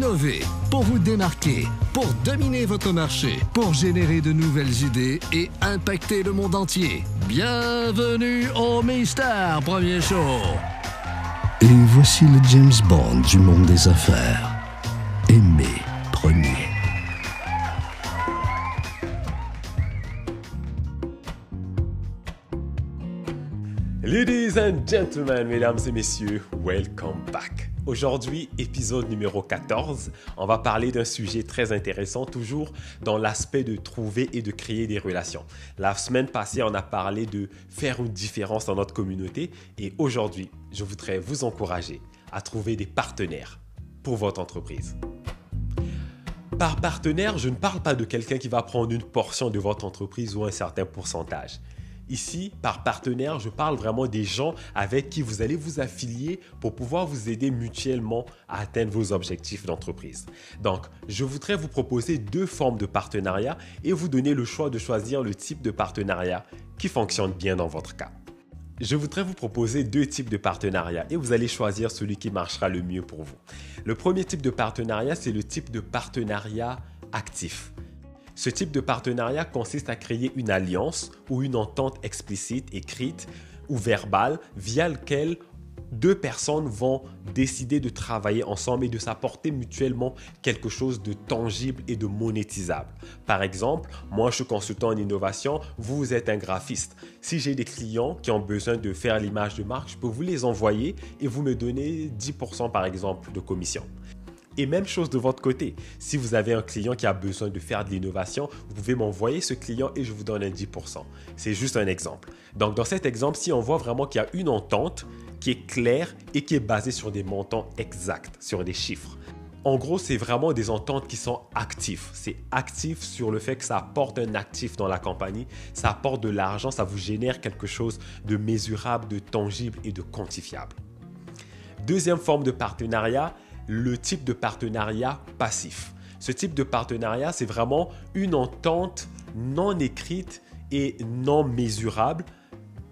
innover, pour vous démarquer, pour dominer votre marché, pour générer de nouvelles idées et impacter le monde entier. Bienvenue au Mystère Premier Show. Et voici le James Bond du monde des affaires. Aimé Premier. Ladies and gentlemen, mesdames et messieurs, welcome back. Aujourd'hui, épisode numéro 14, on va parler d'un sujet très intéressant, toujours dans l'aspect de trouver et de créer des relations. La semaine passée, on a parlé de faire une différence dans notre communauté et aujourd'hui, je voudrais vous encourager à trouver des partenaires pour votre entreprise. Par partenaire, je ne parle pas de quelqu'un qui va prendre une portion de votre entreprise ou un certain pourcentage. Ici, par partenaire, je parle vraiment des gens avec qui vous allez vous affilier pour pouvoir vous aider mutuellement à atteindre vos objectifs d'entreprise. Donc, je voudrais vous proposer deux formes de partenariat et vous donner le choix de choisir le type de partenariat qui fonctionne bien dans votre cas. Je voudrais vous proposer deux types de partenariats et vous allez choisir celui qui marchera le mieux pour vous. Le premier type de partenariat, c'est le type de partenariat actif. Ce type de partenariat consiste à créer une alliance ou une entente explicite, écrite ou verbale, via laquelle deux personnes vont décider de travailler ensemble et de s'apporter mutuellement quelque chose de tangible et de monétisable. Par exemple, moi je suis consultant en innovation, vous êtes un graphiste. Si j'ai des clients qui ont besoin de faire l'image de marque, je peux vous les envoyer et vous me donnez 10% par exemple de commission. Et même chose de votre côté. Si vous avez un client qui a besoin de faire de l'innovation, vous pouvez m'envoyer ce client et je vous donne un 10%. C'est juste un exemple. Donc dans cet exemple, si on voit vraiment qu'il y a une entente qui est claire et qui est basée sur des montants exacts, sur des chiffres. En gros, c'est vraiment des ententes qui sont actives. C'est actif sur le fait que ça apporte un actif dans la compagnie, ça apporte de l'argent, ça vous génère quelque chose de mesurable, de tangible et de quantifiable. Deuxième forme de partenariat, le type de partenariat passif. Ce type de partenariat, c'est vraiment une entente non écrite et non mesurable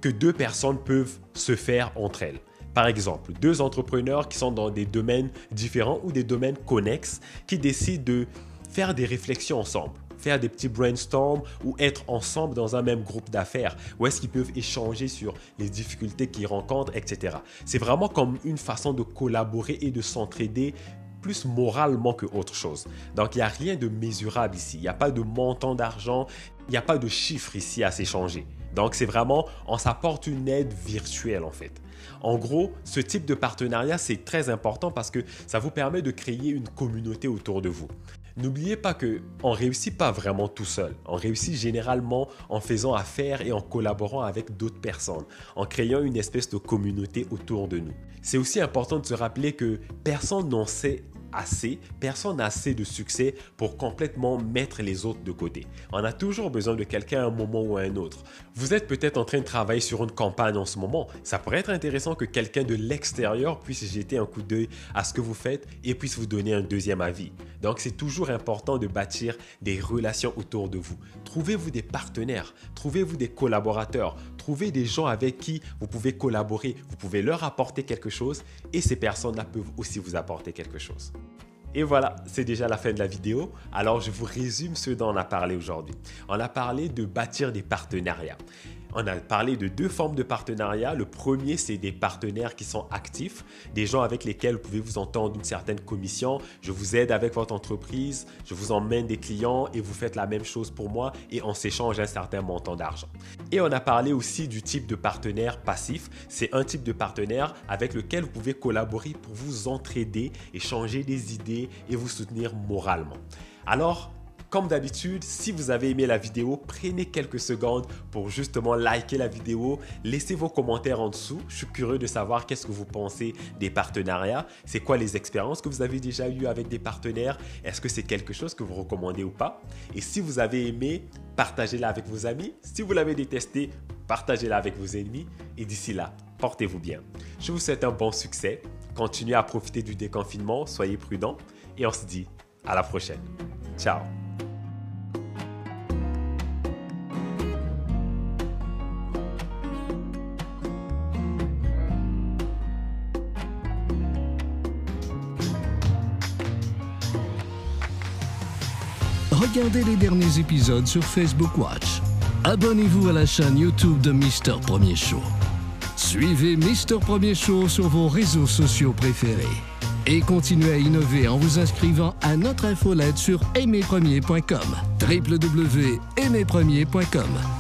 que deux personnes peuvent se faire entre elles. Par exemple, deux entrepreneurs qui sont dans des domaines différents ou des domaines connexes qui décident de faire des réflexions ensemble faire des petits brainstorms ou être ensemble dans un même groupe d'affaires Où est-ce qu'ils peuvent échanger sur les difficultés qu'ils rencontrent, etc. C'est vraiment comme une façon de collaborer et de s'entraider plus moralement que autre chose. Donc il n'y a rien de mesurable ici. Il n'y a pas de montant d'argent, il n'y a pas de chiffres ici à s'échanger. Donc c'est vraiment, on s'apporte une aide virtuelle en fait. En gros, ce type de partenariat, c'est très important parce que ça vous permet de créer une communauté autour de vous. N'oubliez pas que on réussit pas vraiment tout seul. On réussit généralement en faisant affaire et en collaborant avec d'autres personnes, en créant une espèce de communauté autour de nous. C'est aussi important de se rappeler que personne n'en sait assez, personne n'a assez de succès pour complètement mettre les autres de côté. On a toujours besoin de quelqu'un à un moment ou à un autre. Vous êtes peut-être en train de travailler sur une campagne en ce moment. Ça pourrait être intéressant que quelqu'un de l'extérieur puisse jeter un coup d'œil à ce que vous faites et puisse vous donner un deuxième avis. Donc c'est toujours important de bâtir des relations autour de vous. Trouvez-vous des partenaires, trouvez-vous des collaborateurs, trouvez des gens avec qui vous pouvez collaborer, vous pouvez leur apporter quelque chose et ces personnes-là peuvent aussi vous apporter quelque chose. Et voilà, c'est déjà la fin de la vidéo. Alors je vous résume ce dont on a parlé aujourd'hui. On a parlé de bâtir des partenariats. On a parlé de deux formes de partenariat. Le premier, c'est des partenaires qui sont actifs, des gens avec lesquels vous pouvez vous entendre une certaine commission. Je vous aide avec votre entreprise, je vous emmène des clients et vous faites la même chose pour moi et on s'échange un certain montant d'argent. Et on a parlé aussi du type de partenaire passif. C'est un type de partenaire avec lequel vous pouvez collaborer pour vous entraider, échanger des idées et vous soutenir moralement. Alors, comme d'habitude, si vous avez aimé la vidéo, prenez quelques secondes pour justement liker la vidéo, laissez vos commentaires en dessous. Je suis curieux de savoir qu'est-ce que vous pensez des partenariats, c'est quoi les expériences que vous avez déjà eues avec des partenaires, est-ce que c'est quelque chose que vous recommandez ou pas? Et si vous avez aimé, partagez-la avec vos amis. Si vous l'avez détesté, partagez-la avec vos ennemis. Et d'ici là, portez-vous bien. Je vous souhaite un bon succès. Continuez à profiter du déconfinement, soyez prudents et on se dit à la prochaine. Ciao regardez les derniers épisodes sur Facebook Watch. Abonnez-vous à la chaîne YouTube de Mister Premier Show. Suivez Mister Premier Show sur vos réseaux sociaux préférés. Et continuez à innover en vous inscrivant à notre infolette sur aimerpremier.com. www.aimerpremier.com